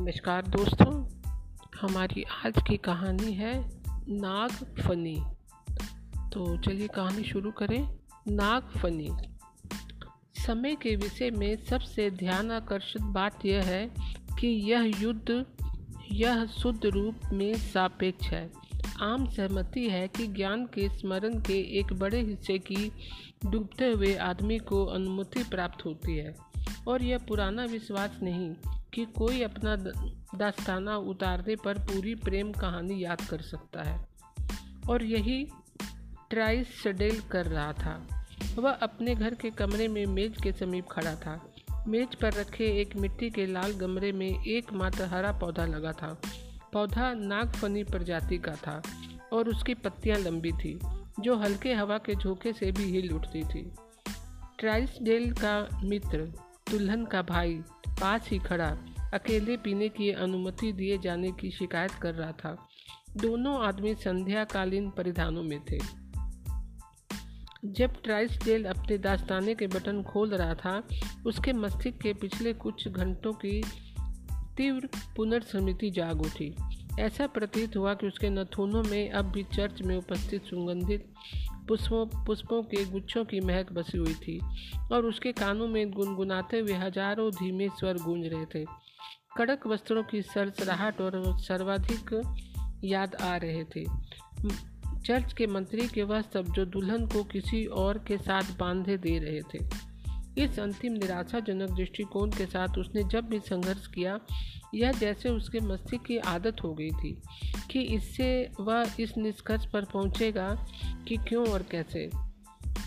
नमस्कार दोस्तों, हमारी आज की कहानी है नाग फनी। तो चलिए कहानी शुरू करें। नाग फनी। समय के विषय में सबसे ध्यान आकर्षित बात यह है कि यह युद्ध, यह शुद्ध रूप में सापेक्ष है। आम सहमति है कि ज्ञान के स्मरण के एक बड़े हिस्से की डूबते हुए आदमी को अनुमति प्राप्त होती है, और यह पुराना विश्वास नहीं। कि कोई अपना दास्ताना उतारने पर पूरी प्रेम कहानी याद कर सकता है। और यही ट्राइस सडेल कर रहा था। वह अपने घर के कमरे में मेज के समीप खड़ा था। मेज पर रखे एक मिट्टी के लाल गमले में एकमात्र हरा पौधा लगा था। पौधा नागफनी प्रजाति का था और उसकी पत्तियाँ लंबी थी, जो हल्के हवा के झोंके से भी हिल उठती थी। ट्राइसडेल का मित्र दुल्हन का भाई पास ही खड़ा, अकेले पीने की अनुमति दिए जाने की शिकायत कर रहा था। दोनों आदमी संध्याकालीन परिधानों में थे। जब ट्राइसडेल अपने दास्ताने के बटन खोल रहा था, उसके मस्तिष्क के पिछले कुछ घंटों की तीव्र पुनर्समिति जाग उठी। ऐसा प्रतीत हुआ कि उसके नथुनों में अब भी चर्च में उपस्थित सुगंधित पुष्पों पुष्पों के गुच्छों की महक बसी हुई थी और उसके कानों में गुनगुनाते हुए हज़ारों धीमे स्वर गूंज रहे थे। कड़क वस्त्रों की सरसराहट और सर्वाधिक याद आ रहे थे। चर्च के मंत्री के वह सब जो दुल्हन को किसी और के साथ बांधे दे रहे थे। इस अंतिम निराशाजनक दृष्टिकोण के साथ उसने जब भी संघर्ष किया यह जैसे उसके मस्तिष्क की आदत हो गई थी कि इससे वह इस निष्कर्ष पर पहुंचेगा कि क्यों और कैसे।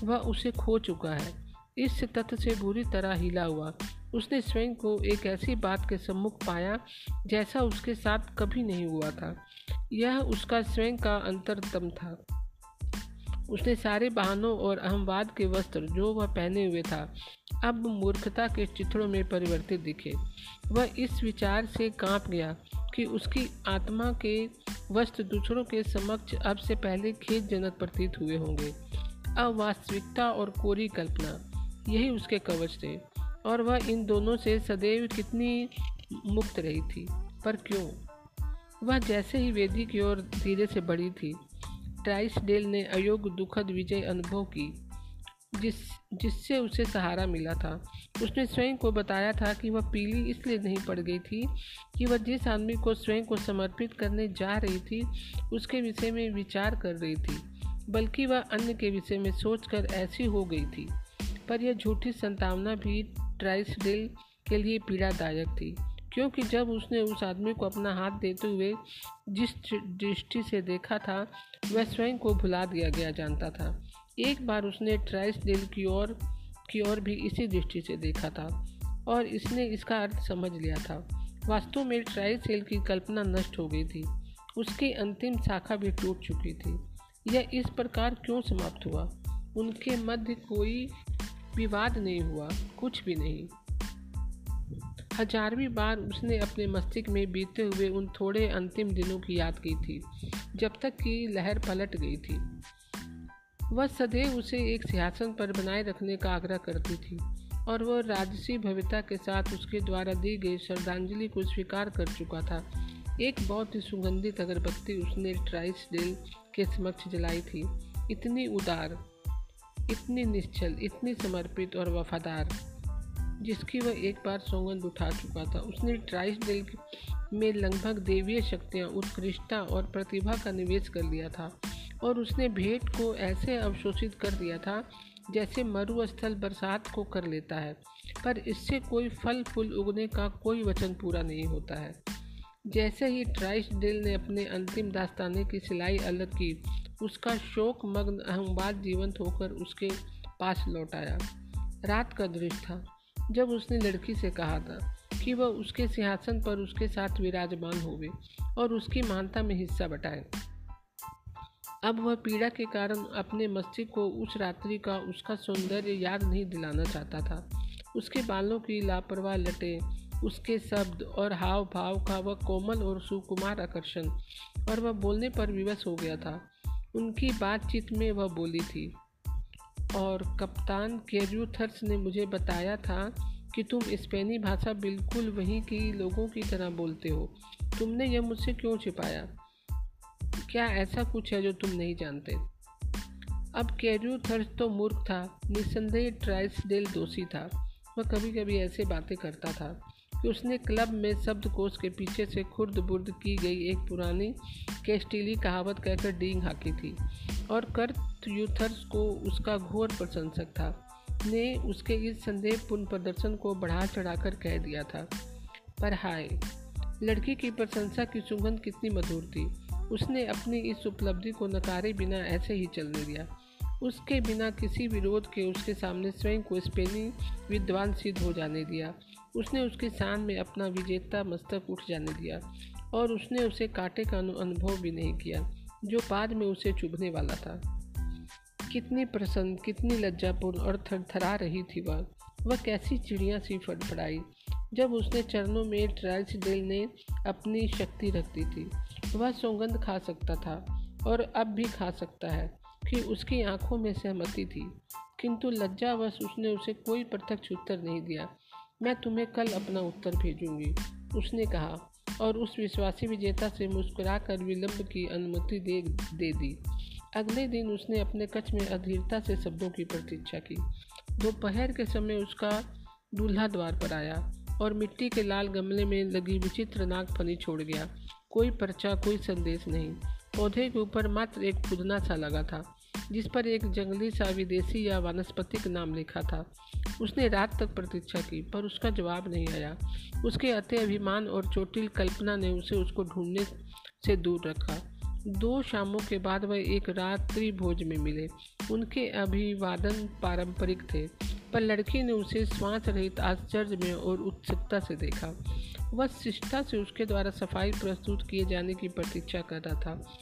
वह उसे खो चुका है। इस तथ्य से बुरी तरह हिला हुआ। उसने स्वयं को एक ऐसी बात के सम्मुख पाया जैसा उसके साथ कभी नहीं हुआ था। यह उसका स्वयं का अंतरतम था। उसने सारे बहानों और अहमवाद के वस्त्र जो वह पहने हुए था, अब मूर्खता के चित्रों में परिवर्तित दिखे। वह इस विचार से काँप गया कि उसकी आत्मा के वस्त्र दूसरों के समक्ष अब से पहले खेदजनक प्रतीत हुए होंगे। अवास्तविकता और कोरी कल्पना, यही उसके कवच थे, और वह इन दोनों से सदैव कितनी मुक्त रही थी। पर क्यों? वह जैसे ही वेदी की ओर धीरे से बढ़ी थी ट्राइसडेल ने अयोग्य दुखद विजय अनुभव की, जिस, जिससे उसे सहारा मिला था। उसने स्वयं को बताया था कि वह पीली इसलिए नहीं पड़ गई थी कि वह जिस आदमी को स्वयं को समर्पित करने जा रही थी, उसके विषय में विचार कर रही थी, बल्कि वह अन्य के विषय में सोचकर ऐसी हो गई थी। पर यह झूठी संतावना भी ट्राइसडेल के लिए पीड़ादायक थी। क्योंकि जब उसने उस आदमी को अपना हाथ देते हुए जिस दृष्टि से देखा था, वह स्वयं को भुला दिया गया जानता था। एक बार उसने ट्राइस दिल की ओर की ओर भी इसी दृष्टि से देखा था और इसने इसका अर्थ समझ लिया था। वास्तव में ट्राइसेल की कल्पना नष्ट हो गई थी। उसकी अंतिम शाखा भी टूट चुकी थी। यह इस प्रकार क्यों समाप्त हुआ? उनके मध्य कोई विवाद नहीं हुआ, कुछ भी नहीं। हजारवीं बार उसने अपने मस्तिष्क में बीते हुए उन थोड़े अंतिम दिनों की याद की थी, जब तक कि लहर पलट गई थी। वह सदैव उसे एक सिंहासन पर बनाए रखने का आग्रह करती थी और वह राजसी भव्यता के साथ उसके द्वारा दी गई श्रद्धांजलि को स्वीकार कर चुका था। एक बहुत ही सुगंधित अगरबत्ती उसने ट्राइस डेल के समक्ष जलाई थी। इतनी उदार, इतनी निश्चल, इतनी समर्पित और वफादार। जिसकी वह एक बार सौगंध उठा चुका था। उसने ट्राइस दिल में लगभग देवीय शक्तियाँ, उत्कृष्टता और प्रतिभा का निवेश कर लिया था और उसने भेंट को ऐसे अवशोषित कर दिया था जैसे मरुस्थल बरसात को कर लेता है। पर इससे कोई फल फूल उगने का कोई वचन पूरा नहीं होता है। जैसे ही ट्राइस डिल ने अपने अंतिम दास्ताने की सिलाई अलग की, उसका शोक मग्न अहमवाद जीवंत होकर उसके पास लौट आया। रात का दृश्य था। जब उसने लड़की से कहा था कि वह उसके सिंहासन पर उसके साथ विराजमान होवे और उसकी महानता में हिस्सा बटाए। अब वह पीड़ा के कारण अपने मस्तिष्क को उस रात्रि का उसका सौंदर्य याद नहीं दिलाना चाहता था। उसके बालों की लापरवाह लटे, उसके शब्द और हाव भाव का वह कोमल और सुकुमार आकर्षण और वह बोलने पर विवश हो गया था। उनकी बातचीत में वह बोली थी और कप्तान केर्यूथर्स ने मुझे बताया था कि तुम स्पेनी भाषा बिल्कुल वहीं की लोगों की तरह बोलते हो। तुमने यह मुझसे क्यों छिपाया? क्या ऐसा कुछ है जो तुम नहीं जानते? अब कैरू थर्स तो मूर्ख था, निस्संदेह ट्राइसडेल दोषी था। वह कभी कभी ऐसे बातें करता था। कि उसने क्लब में शब्दकोश के पीछे से खुर्द बुर्द की गई एक पुरानी कैस्टीली कहावत कहकर डींग हाकी थी और कर्थ यूथर्स को उसका घोर प्रशंसक था। ने उसके इस संदेहपूर्ण प्रदर्शन को बढ़ा चढ़ाकर कह दिया था, पर हाय, लड़की की प्रशंसा की सुगंध कितनी मधुर थी। उसने अपनी इस उपलब्धि को नकारे बिना ऐसे ही चलने दिया। उसके बिना किसी विरोध के उसके सामने स्वयं को स्पेनी विद्वान सिद्ध हो जाने दिया। उसने उसके शान में अपना विजेता मस्तक उठ जाने दिया और उसने उसे कांटे का अनुभव भी नहीं किया, जो बाद में उसे चुभने वाला था। कितनी प्रसन्न, कितनी लज्जापूर्ण और थरथरा रही थी वह। वह कैसी चिड़िया सी फड़फड़ाई, जब उसने चरणों में ट्राइल्स डेल ने अपनी शक्ति रख दी थी। वह सौगंध खा सकता था और अब भी खा सकता है कि उसकी आँखों में सहमति थी, किंतु लज्जावश उसने उसे कोई प्रत्यक्ष उत्तर नहीं दिया। मैं तुम्हें कल अपना उत्तर भेजूँगी, उसने कहा, और उस विश्वासी विजेता से मुस्कुरा कर विलंब की अनुमति दे दे दी। अगले दिन उसने अपने कच्छ में अधीरता से शब्दों की प्रतीक्षा की। दोपहर के समय उसका दूल्हा द्वार पर आया, और मिट्टी के लाल गमले में लगी विचित्र नाग फनी छोड़ गया। कोई पर्चा, कोई संदेश नहीं। पौधे के ऊपर मात्र एक खुदना सा लगा था। जिस पर एक जंगली सा विदेशी या वानस्पतिक नाम लिखा था। उसने रात तक प्रतीक्षा की, पर उसका जवाब नहीं आया। उसके अति अभिमान और चोटिल कल्पना ने उसे उसको ढूँढने से दूर रखा। दो शामों के बाद वह एक रात्रि भोज में मिले। उनके अभिवादन पारंपरिक थे, पर लड़की ने उसे श्वास रहित आश्चर्य में और उत्सुकता से देखा। वह शिष्टा से उसके द्वारा सफ़ाई प्रस्तुत किए जाने की प्रतीक्षा कर रहा था।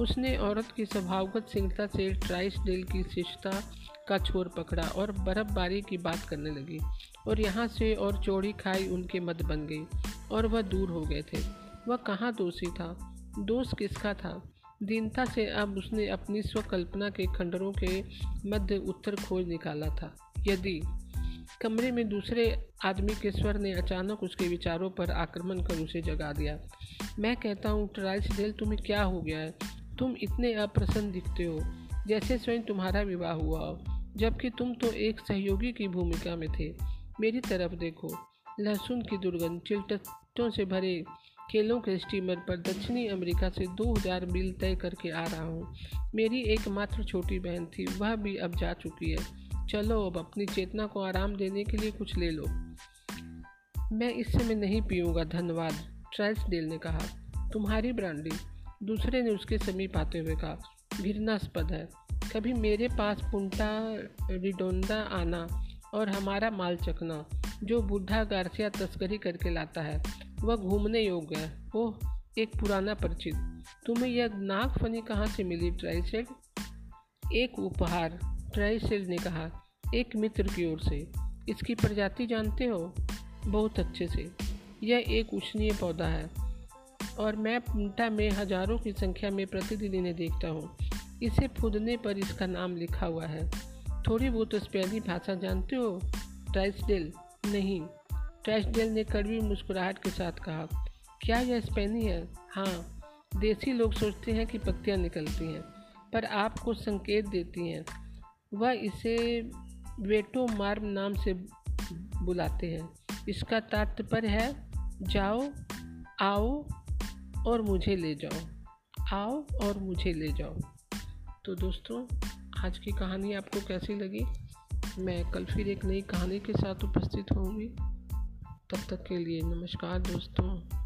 उसने औरत की स्वभावगत शीघ्रता से ट्राइस डेल की शिष्टता का छोर पकड़ा और बर्फबारी की बात करने लगी। और यहाँ से और चौड़ी खाई उनके मत बन गई और वह दूर हो गए थे। वह कहाँ दोषी था? दोष किसका था? दीनता से अब उसने अपनी स्वकल्पना के खंडरों के मध्य उत्तर खोज निकाला था। यदि कमरे में दूसरे आदमी के स्वर ने अचानक उसके विचारों पर आक्रमण कर उसे जगा दिया। मैं कहता हूँ ट्राइस डेल तुम्हें क्या हो गया है? तुम इतने अप्रसन्न दिखते हो, जैसे स्वयं तुम्हारा विवाह हुआ हो, जबकि तुम तो एक सहयोगी की भूमिका में थे। मेरी तरफ़ देखो, लहसुन की दुर्गंध चिलटों से भरे खेलों के स्टीमर पर दक्षिणी अमेरिका से 2000 मील तय करके आ रहा हूँ। मेरी एकमात्र छोटी बहन थी, वह भी अब जा चुकी है। चलो अब अपनी चेतना को आराम देने के लिए कुछ ले लो। मैं इस समय नहीं पीऊँगा, धन्यवाद ट्राइस डेल ने कहा। तुम्हारी ब्रांडी। दूसरे ने उसके समीप आते हुए कहा, घृणास्पद है। कभी मेरे पास पुंटा, रिडोंडा आना और हमारा माल चकना जो बूढ़ा गार्सिया तस्करी करके लाता है, वह घूमने योग्य है। ओह, एक पुराना परिचित। तुम्हें यह नाक फनी कहाँ से मिली ट्राइसेड एक उपहार, ट्राइसेल ने कहा, एक मित्र की ओर से। इसकी प्रजाति जानते हो? बहुत अच्छे से। यह एक उष्णीय पौधा है। और मैं पुंटा में हज़ारों की संख्या में प्रतिदिन इन्हें देखता हूँ। इसे फूदने पर इसका नाम लिखा हुआ है। थोड़ी बहुत स्पेनी भाषा जानते हो? ट्राइसडेल? नहीं। ट्राइसडेल ने कड़वी मुस्कुराहट के साथ कहा, क्या यह स्पेनी है? हाँ। देसी लोग सोचते हैं कि पत्तियाँ निकलती हैं, पर आपको संकेत देती हैं। वह इसे वेटो मार्म नाम से बुलाते हैं। इसका तात्पर्य है, जाओ, आओ और मुझे ले जाओ। आओ और मुझे ले जाओ। तो दोस्तों, आज की कहानी आपको कैसी लगी? मैं कल फिर एक नई कहानी के साथ उपस्थित होंगी। तब तक के लिए नमस्कार दोस्तों।